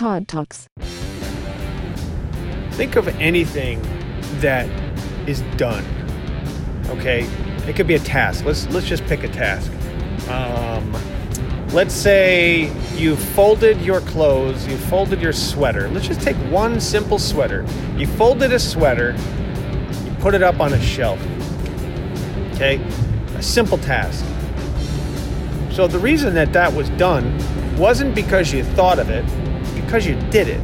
Todd Talks. Think of anything that is done. Okay, it could be a task. Let's let's just pick a task. Um, let's say you folded your clothes, you folded your sweater. Let's just take one simple sweater. You folded a sweater, you put it up on a shelf. Okay, a simple task. So the reason that that was done wasn't because you thought of it, because you did it.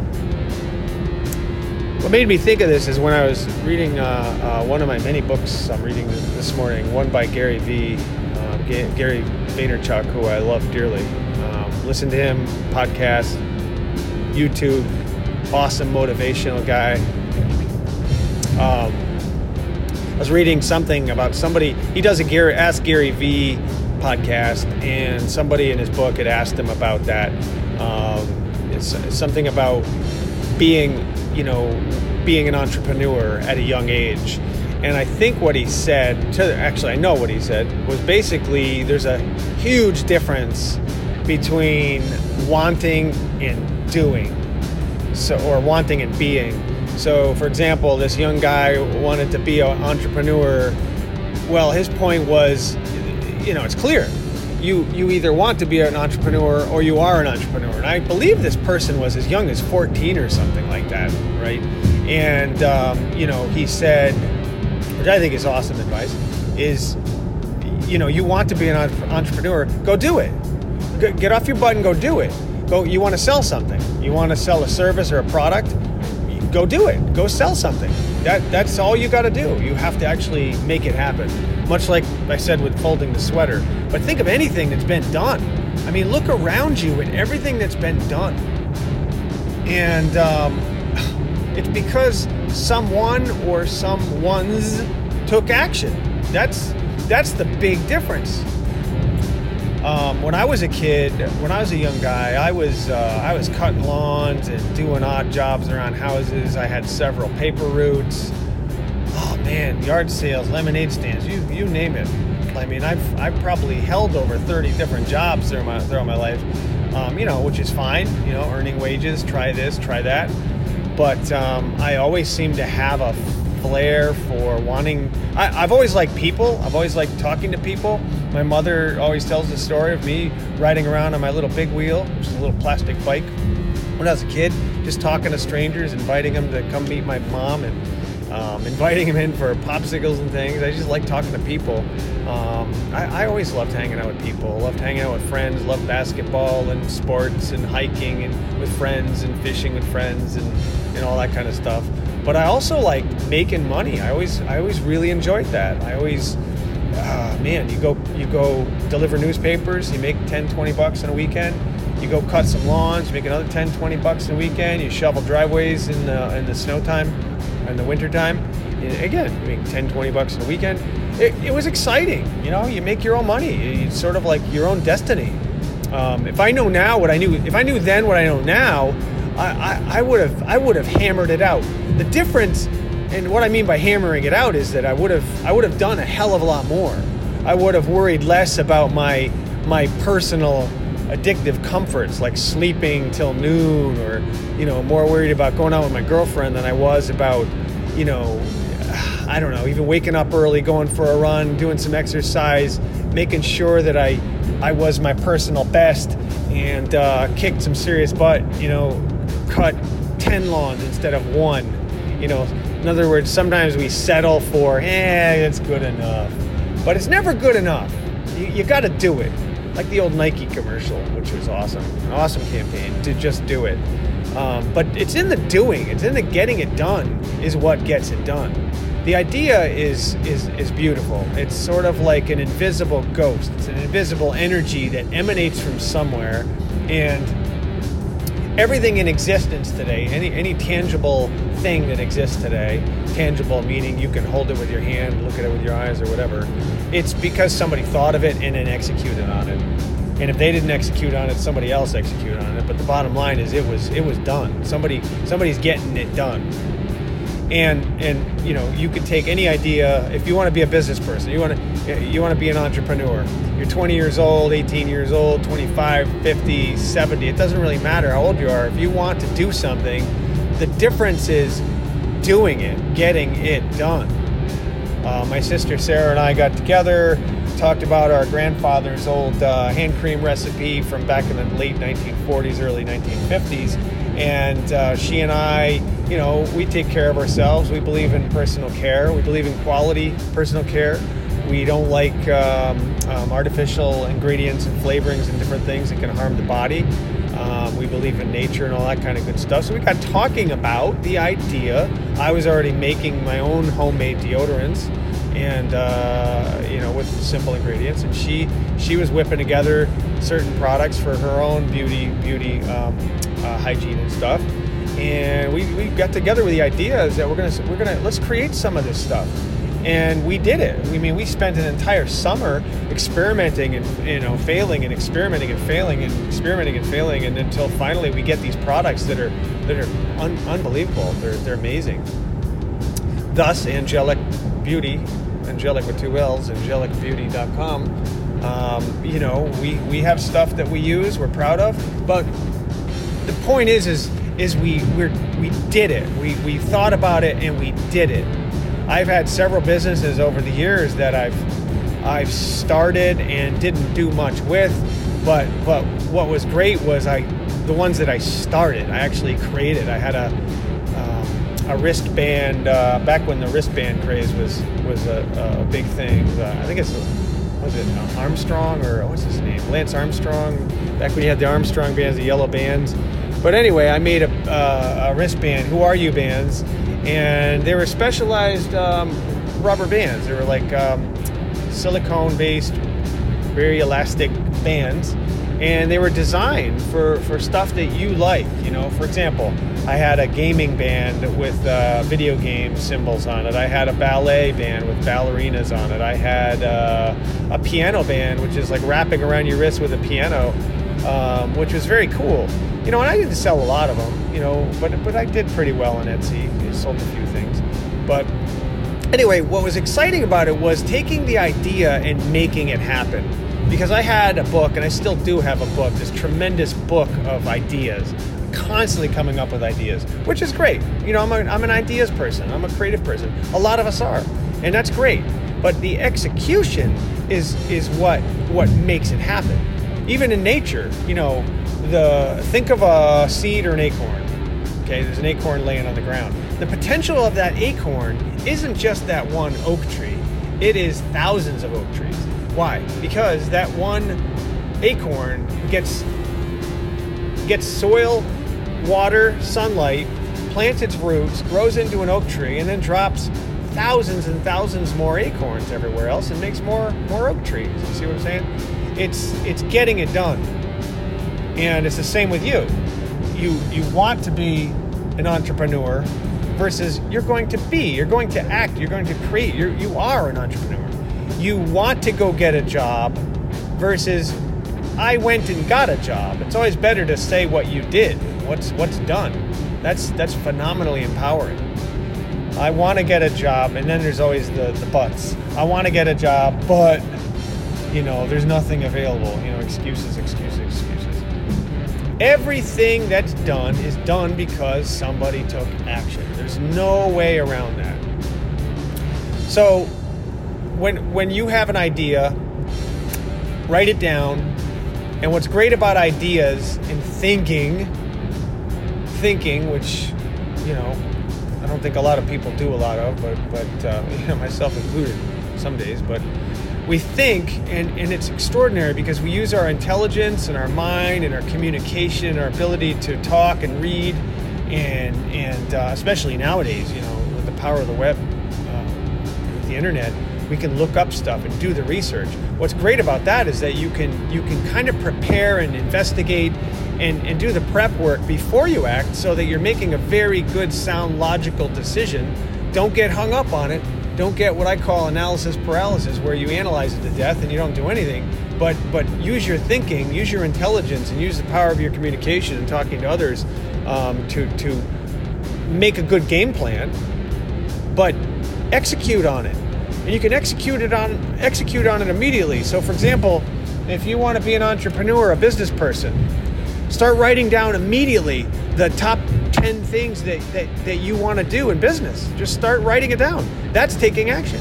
What made me think of this is when I was reading uh, uh, one of my many books I'm reading this morning, one by Gary V. Uh, Gary Vaynerchuk, who I love dearly. Um, listen to him, podcast, YouTube, awesome motivational guy. Um, I was reading something about somebody, he does a Gary, Ask Gary V podcast, and somebody in his book had asked him about that. Um, it's, it's something about being, you know, being an entrepreneur at a young age. And I think what he said, to, actually, I know what he said, was basically there's a huge difference between wanting and doing, so or wanting and being. So, for example, this young guy wanted to be an entrepreneur. Well, his point was you know, it's clear. You you either want to be an entrepreneur or you are an entrepreneur. And I believe this person was as young as 14 or something like that, right? And um, you know, he said, which I think is awesome advice, is you know, you want to be an entrepreneur, go do it. Get off your butt and go do it. Go. You want to sell something. You want to sell a service or a product. Go do it. Go sell something. That that's all you got to do. You have to actually make it happen much like I said with folding the sweater. But think of anything that's been done. I mean, look around you at everything that's been done. And um, it's because someone or someone's took action. That's that's the big difference. Um, when I was a kid, when I was a young guy, I was uh, I was cutting lawns and doing odd jobs around houses. I had several paper routes Oh man, yard sales, lemonade stands, you you name it. I mean, I've I've probably held over 30 different jobs throughout my throughout my life. Um, you know, which is fine. You know, earning wages, try this, try that. But um, I always seem to have a for wanting. I, have always liked people. I've always liked talking to people. My mother always tells the story of me riding around on my little big wheel, which is a little plastic bike, when I was a kid, just talking to strangers, inviting them to come meet my mom and um, inviting them in for popsicles and things. I just like talking to people. Um, I, I, always loved hanging out with people. Loved hanging out with friends. Loved basketball and sports and hiking and with friends and fishing with friends and, and all that kind of stuff. But I also like making money. I always I always really enjoyed that. I always uh, man, you go you go deliver newspapers. You make 10, 20 bucks in a weekend. You go cut some lawns. You make another 10, 20 bucks in a weekend. You shovel driveways in the in the snow time in the winter wintertime. Again, you make 10, 20 bucks in a weekend. It, it, was exciting. You know, you make your own money. It's sort of like your own destiny. Um, if I know now what I knew, if I knew then what I know now, I, I, would have I would have hammered it out. The difference, and what I mean by hammering it out, is that I would have I would have done a hell of a lot more. I would have worried less about my my personal addictive comforts like sleeping till noon or you know more worried about going out with my girlfriend than I was about you know I don't know even waking up early going for a run doing some exercise making sure that I I was my personal best and uh, kicked some serious butt you know cut 10 lawns instead of one you know in other words sometimes we settle for eh it's good enough but it's never good enough you, you got to do it like the old Nike commercial, which was awesome, an awesome campaign to just do it. Um, but it's in the doing, it's in the getting it done, is what gets it done. The idea is is is beautiful. It's sort of like an invisible ghost. It's an invisible energy that emanates from somewhere, and everything in existence today, any any tangible thing that exists today, tangible meaning you can hold it with your hand, look at it with your eyes or whatever, it's because somebody thought of it and then executed on it. And if they didn't execute on it, somebody else executed on it. But the bottom line is it was it was done. Somebody somebody's getting it done. and and you know you could take any idea if you want to be a business person you want to you want to be an entrepreneur you're 20 years old 18 years old 25 50 70 it doesn't really matter how old you are if you want to do something the difference is doing it getting it done uh, my sister sarah and i got together talked about our grandfather's old uh, hand cream recipe from back in the late 1940s early 1950s and uh, she and I, you know, we take care of ourselves. We believe in personal care. We believe in quality personal care. We don't like um, um, artificial ingredients and flavorings and different things that can harm the body. Um, we believe in nature and all that kind of good stuff. So we got talking about the idea. I was already making my own homemade deodorants, and uh, you know, with simple ingredients. And she she was whipping together certain products for her own beauty beauty um, uh, hygiene and stuff. And we, we got together with the idea is that we're gonna we're gonna let's create some of this stuff. And we did it. I mean, we spent an entire summer experimenting and you know failing and experimenting and failing and experimenting and failing, and until finally we get these products that are that are un- unbelievable. They're they're amazing. Thus, Angelic Beauty, Angelic with two L's, angelicbeauty.com. Um, you know, we we have stuff that we use, we're proud of, but the point is is is we we we did it. We we thought about it and we did it. I've had several businesses over the years that I've I've started and didn't do much with, but but what was great was I the ones that I started I actually created. I had a um, a wristband uh, back when the wristband craze was was a, a big thing. Uh, I think it's was it Armstrong or what's his name Lance Armstrong back when you had the Armstrong bands, the yellow bands but anyway, I made a, uh, a wristband, Who Are You bands, and they were specialized um, rubber bands. They were like um, silicone based, very elastic bands, and they were designed for, for stuff that you like. You know, for example, I had a gaming band with uh, video game symbols on it. I had a ballet band with ballerinas on it. I had uh, a piano band, which is like wrapping around your wrist with a piano, um, which was very cool you know, and I didn't sell a lot of them, you know, but but I did pretty well on Etsy. Sold a few things, but anyway, what was exciting about it was taking the idea and making it happen. Because I had a book, and I still do have a book, this tremendous book of ideas, constantly coming up with ideas, which is great. You know, I'm, a, I'm an ideas person, I'm a creative person. A lot of us are, and that's great. But the execution is is what what makes it happen. Even in nature, you know, the think of a seed or an acorn. Okay, there's an acorn laying on the ground. The potential of that acorn isn't just that one oak tree. It is thousands of oak trees. Why? Because that one acorn gets gets soil, water, sunlight, plants its roots, grows into an oak tree, and then drops thousands and thousands more acorns everywhere else and makes more more oak trees. You see what I'm saying? It's it's getting it done. And it's the same with you. You you want to be an entrepreneur versus you're going to be, you're going to act, you're going to create. you you are an entrepreneur. You want to go get a job versus I went and got a job. It's always better to say what you did, what's what's done. That's that's phenomenally empowering. I want to get a job, and then there's always the, the buts. I want to get a job, but you know, there's nothing available. You know, excuses, excuses. Everything that's done is done because somebody took action. There's no way around that. So when when you have an idea, write it down. And what's great about ideas and thinking, thinking, which you know, I don't think a lot of people do a lot of, but but uh, myself included, some days. But we think, and, and it's extraordinary because we use our intelligence and our mind and our communication, and our ability to talk and read, and and uh, especially nowadays, you know, with the power of the web, uh, with the internet, we can look up stuff and do the research. What's great about that is that you can you can kind of prepare and investigate and, and do the prep work before you act so that you're making a very good, sound, logical decision. Don't get hung up on it don't get what I call analysis paralysis, where you analyze it to death and you don't do anything. But but use your thinking, use your intelligence, and use the power of your communication and talking to others um, to to make a good game plan but execute on it. And you can execute it on execute on it immediately. So for example, if you want to be an entrepreneur, a business person, start writing down immediately the top 10 things that, that, that you want to do in business. Just start writing it down. That's taking action.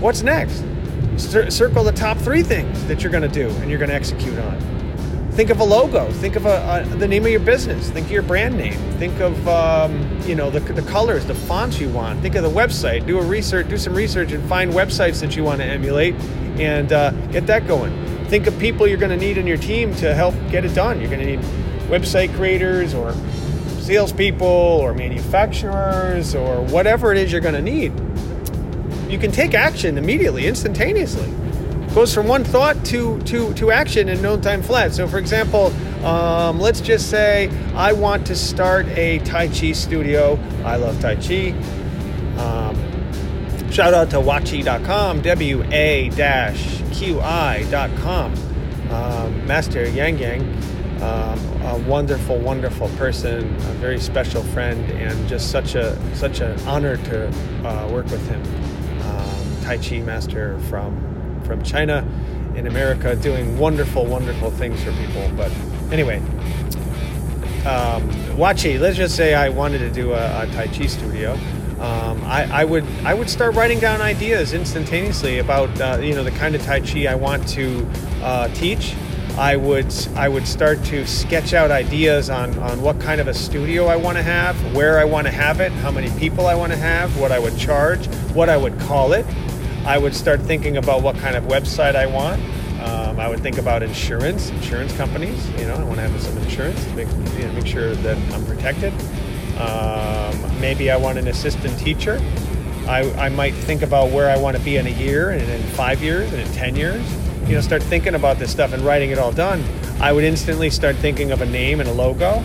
What's next? Cir- circle the top three things that you're going to do and you're going to execute on. Think of a logo. Think of a, a, the name of your business. Think of your brand name. Think of um, you know the, the colors, the fonts you want. Think of the website. Do a research. Do some research and find websites that you want to emulate, and uh, get that going. Think of people you're going to need in your team to help get it done. You're going to need website creators or salespeople or manufacturers or whatever it is you're going to need. You can take action immediately, instantaneously goes from one thought to to to action in no time flat. So, for example, um, let's just say I want to start a Tai Chi studio. I love Tai Chi. Um, shout out to waqi.com, W A Q I.com. Um, Master Yang Yang, um, a wonderful, wonderful person, a very special friend, and just such a such an honor to uh, work with him. Um, tai Chi master from from China in America doing wonderful, wonderful things for people. But anyway, um, Waqi, let's just say I wanted to do a, a Tai Chi studio. Um, I, I, would I would start writing down ideas instantaneously about uh, you know the kind of Tai Chi I want to uh, teach. I would I would start to sketch out ideas on, on what kind of a studio I want to have, where I want to have it, how many people I want to have, what I would charge, what I would call it. I would start thinking about what kind of website I want. Um, I would think about insurance, insurance companies. You know, I want to have some insurance, to make, you know, make sure that I'm protected. Um, maybe I want an assistant teacher. I, I might think about where I want to be in a year and in five years and in 10 years. You know, start thinking about this stuff and writing it all done. I would instantly start thinking of a name and a logo.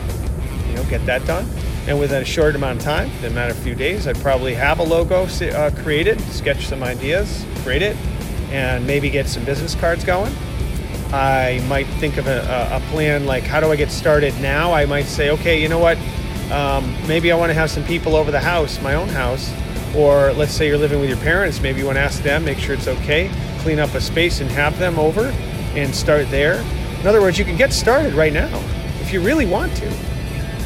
You know, get that done. And within a short amount of time, in a matter of a few days, I'd probably have a logo uh, created, sketch some ideas, create it, and maybe get some business cards going. I might think of a, a, plan like, how do I get started now? I might say, okay, you know what? Um, maybe I want to have some people over the house, my own house, or let's say you're living with your parents. Maybe you want to ask them, make sure it's okay, clean up a space and have them over and start there. In other words, you can get started right now if you really want to.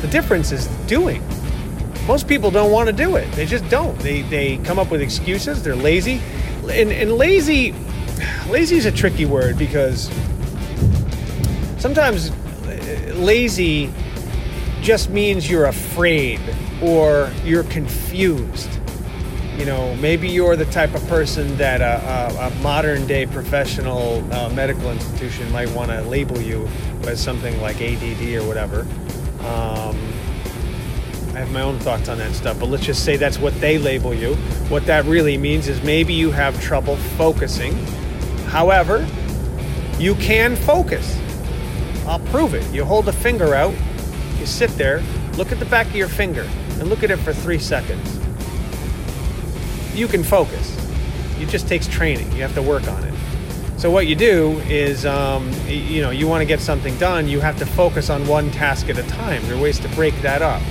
The difference is doing. Most people don't want to do it. They just don't. They, they come up with excuses. They're lazy. And, and lazy, lazy is a tricky word because sometimes uh, lazy just means you're afraid or you're confused. You know, maybe you're the type of person that a, a, a modern day professional uh, medical institution might want to label you as something like ADD or whatever. Um, I have my own thoughts on that stuff, but let's just say that's what they label you. What that really means is maybe you have trouble focusing. However, you can focus. I'll prove it. You hold a finger out, you sit there, look at the back of your finger, and look at it for three seconds. You can focus. It just takes training. You have to work on it. So what you do is, um, you know, you want to get something done. You have to focus on one task at a time. There are ways to break that up.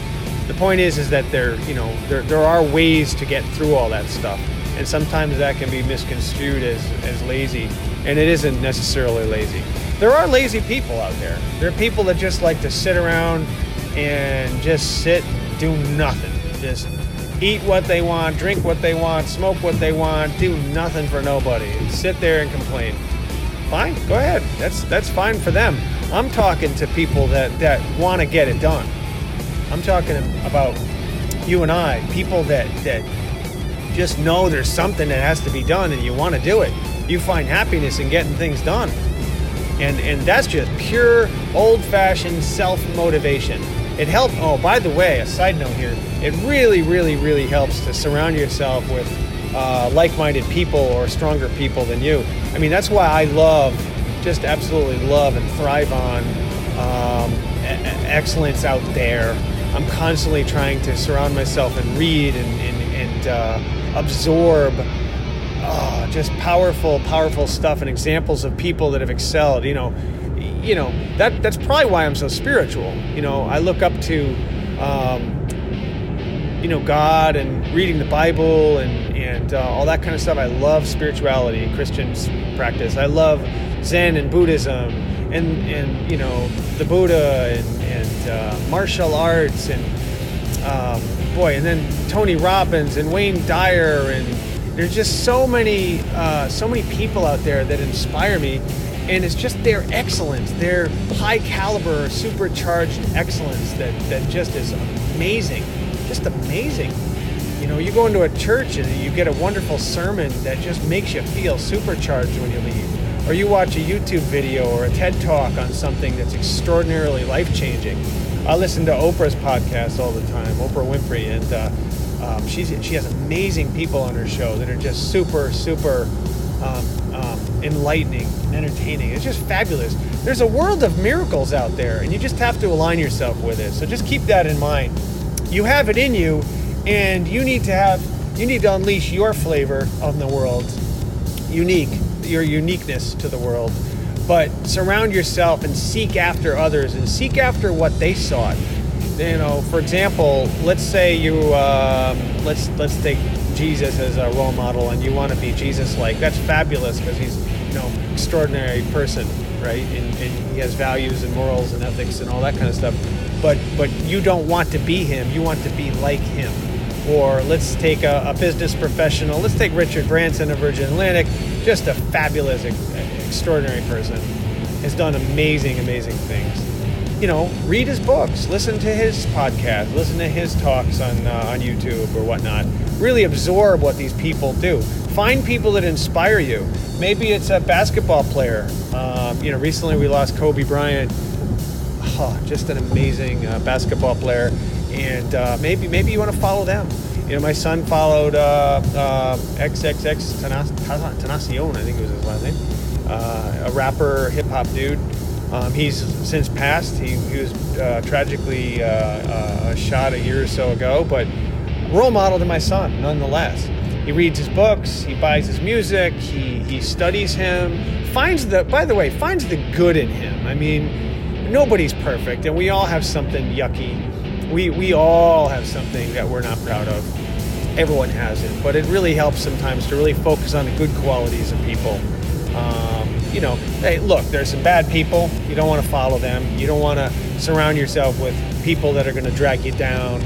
The point is, is that there, you know, there, there are ways to get through all that stuff, and sometimes that can be misconstrued as as lazy, and it isn't necessarily lazy. There are lazy people out there. There are people that just like to sit around and just sit, do nothing, just eat what they want, drink what they want, smoke what they want, do nothing for nobody, sit there and complain. Fine, go ahead. That's that's fine for them. I'm talking to people that that want to get it done. I'm talking about you and I, people that that just know there's something that has to be done and you want to do it. You find happiness in getting things done. And and that's just pure old-fashioned self-motivation. It helps. Oh, by the way, a side note here. It really, really, really helps to surround yourself with uh, like-minded people or stronger people than you. I mean, that's why I love, just absolutely love and thrive on um, excellence out there. I'm constantly trying to surround myself and read and, and, and uh, absorb oh, just powerful, powerful stuff and examples of people that have excelled. You know, you know that that's probably why I'm so spiritual. You know, I look up to um, you know God and reading the Bible and and uh, all that kind of stuff. I love spirituality, and Christian practice. I love Zen and Buddhism and and you know the Buddha and and uh, martial arts and um, boy, and then Tony Robbins and Wayne Dyer and there's just so many uh, so many people out there that inspire me and it's just their excellence their high caliber supercharged excellence that that just is amazing just amazing. You know you go into a church and you get a wonderful sermon that just makes you feel supercharged when you leave. Or you watch a youtube video or a ted talk on something that's extraordinarily life changing i listen to oprah's podcast all the time oprah winfrey and uh, um, she's, she has amazing people on her show that are just super, super um, enlightening and entertaining. It's just fabulous. There's a world of miracles out there, and you just have to align yourself with it. So just keep that in mind. You have it in you, and you need to have you need to unleash your flavor on the world, unique, your uniqueness to the world. But surround yourself and seek after others and seek after what they sought you know, for example, let's say you um, let's let's take Jesus as a role model, and you want to be Jesus-like. That's fabulous because he's you know extraordinary person, right? And, and he has values and morals and ethics and all that kind of stuff. But but you don't want to be him. You want to be like him. Or let's take a, a business professional. Let's take Richard Branson of Virgin Atlantic. Just a fabulous, extraordinary person. Has done amazing, amazing things you know, read his books, listen to his podcast, listen to his talks on uh, on YouTube or whatnot. Really absorb what these people do. Find people that inspire you. Maybe it's a basketball player. Um, you know, recently we lost Kobe Bryant. Oh, just an amazing uh, basketball player, and uh, maybe maybe you want to follow them. You know, my son followed uh, uh, XXX Tentacion, I think it was his last name, uh, a rapper, hip hop dude um, he's since passed. He, he was uh, tragically uh, uh, shot a year or so ago, but role model to my son nonetheless. He reads his books, he buys his music, he, he studies him, finds the, by the way, finds the good in him. I mean, nobody's perfect, and we all have something yucky. We, we all have something that we're not proud of. Everyone has it, but it really helps sometimes to really focus on the good qualities of people. Um, you know, hey, look, there's some bad people. You don't want to follow them. You don't want to surround yourself with people that are going to drag you down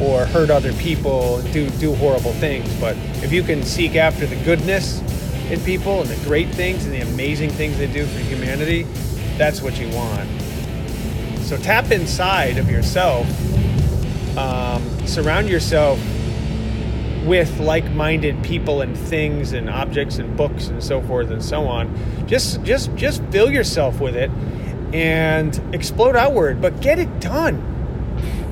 or hurt other people do, do horrible things. But if you can seek after the goodness in people and the great things and the amazing things they do for humanity, that's what you want. So tap inside of yourself, um, surround yourself with like-minded people and things and objects and books and so forth and so on just just just fill yourself with it and explode outward but get it done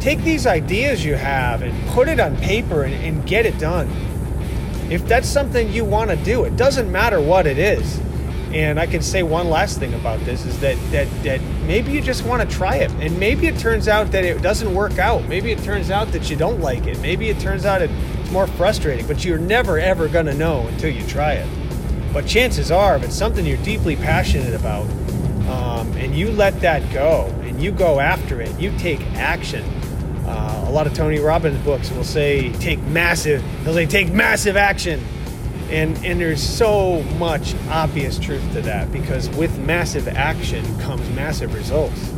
take these ideas you have and put it on paper and, and get it done if that's something you want to do it doesn't matter what it is and I can say one last thing about this is that that that maybe you just want to try it, and maybe it turns out that it doesn't work out. Maybe it turns out that you don't like it. Maybe it turns out it's more frustrating. But you're never ever gonna know until you try it. But chances are, if it's something you're deeply passionate about, um, and you let that go, and you go after it, you take action. A lot of Tony Robbins books will say take massive. They'll say take massive action and, and there's so much obvious truth to that because with massive action comes massive results.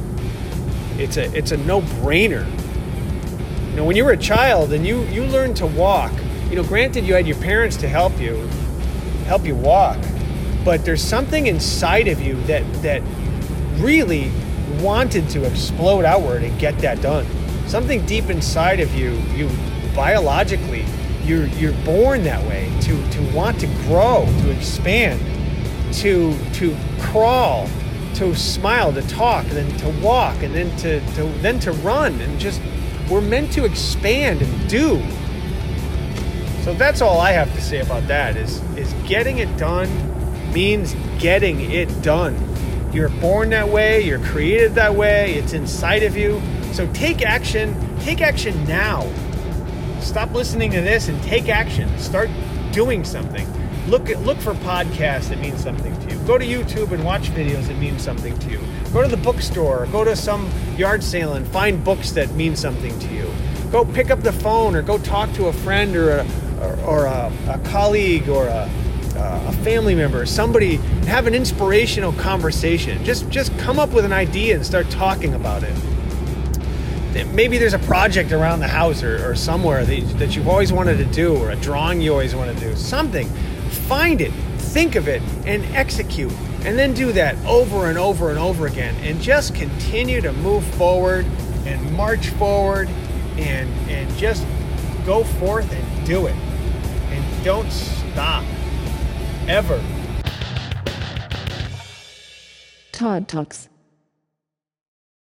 It's a, it's a no brainer. You know, when you were a child and you, you learned to walk, you know, granted you had your parents to help you, help you walk, but there's something inside of you that, that really wanted to explode outward and get that done. Something deep inside of you, you biologically you're you're born that way to to want to grow, to expand, to to crawl, to smile, to talk, and then to walk, and then to, to then to run, and just we're meant to expand and do. So that's all I have to say about that is is getting it done means getting it done. You're born that way, you're created that way, it's inside of you. So take action, take action now. Stop listening to this and take action. Start doing something. Look at, look for podcasts that mean something to you. Go to YouTube and watch videos that mean something to you. Go to the bookstore. Go to some yard sale and find books that mean something to you. go pick up the phone or go talk to a friend or a, or, or a, a colleague or a, uh, a family member, somebody, have an inspirational conversation. Just just come up with an idea and start talking about it. Maybe there's a project around the house or, or somewhere that, that you've always wanted to do, or a drawing you always want to do. Something. Find it, think of it, and execute. And then do that over and over and over again. And just continue to move forward and march forward and, and just go forth and do it. And don't stop. Ever. Todd Talks.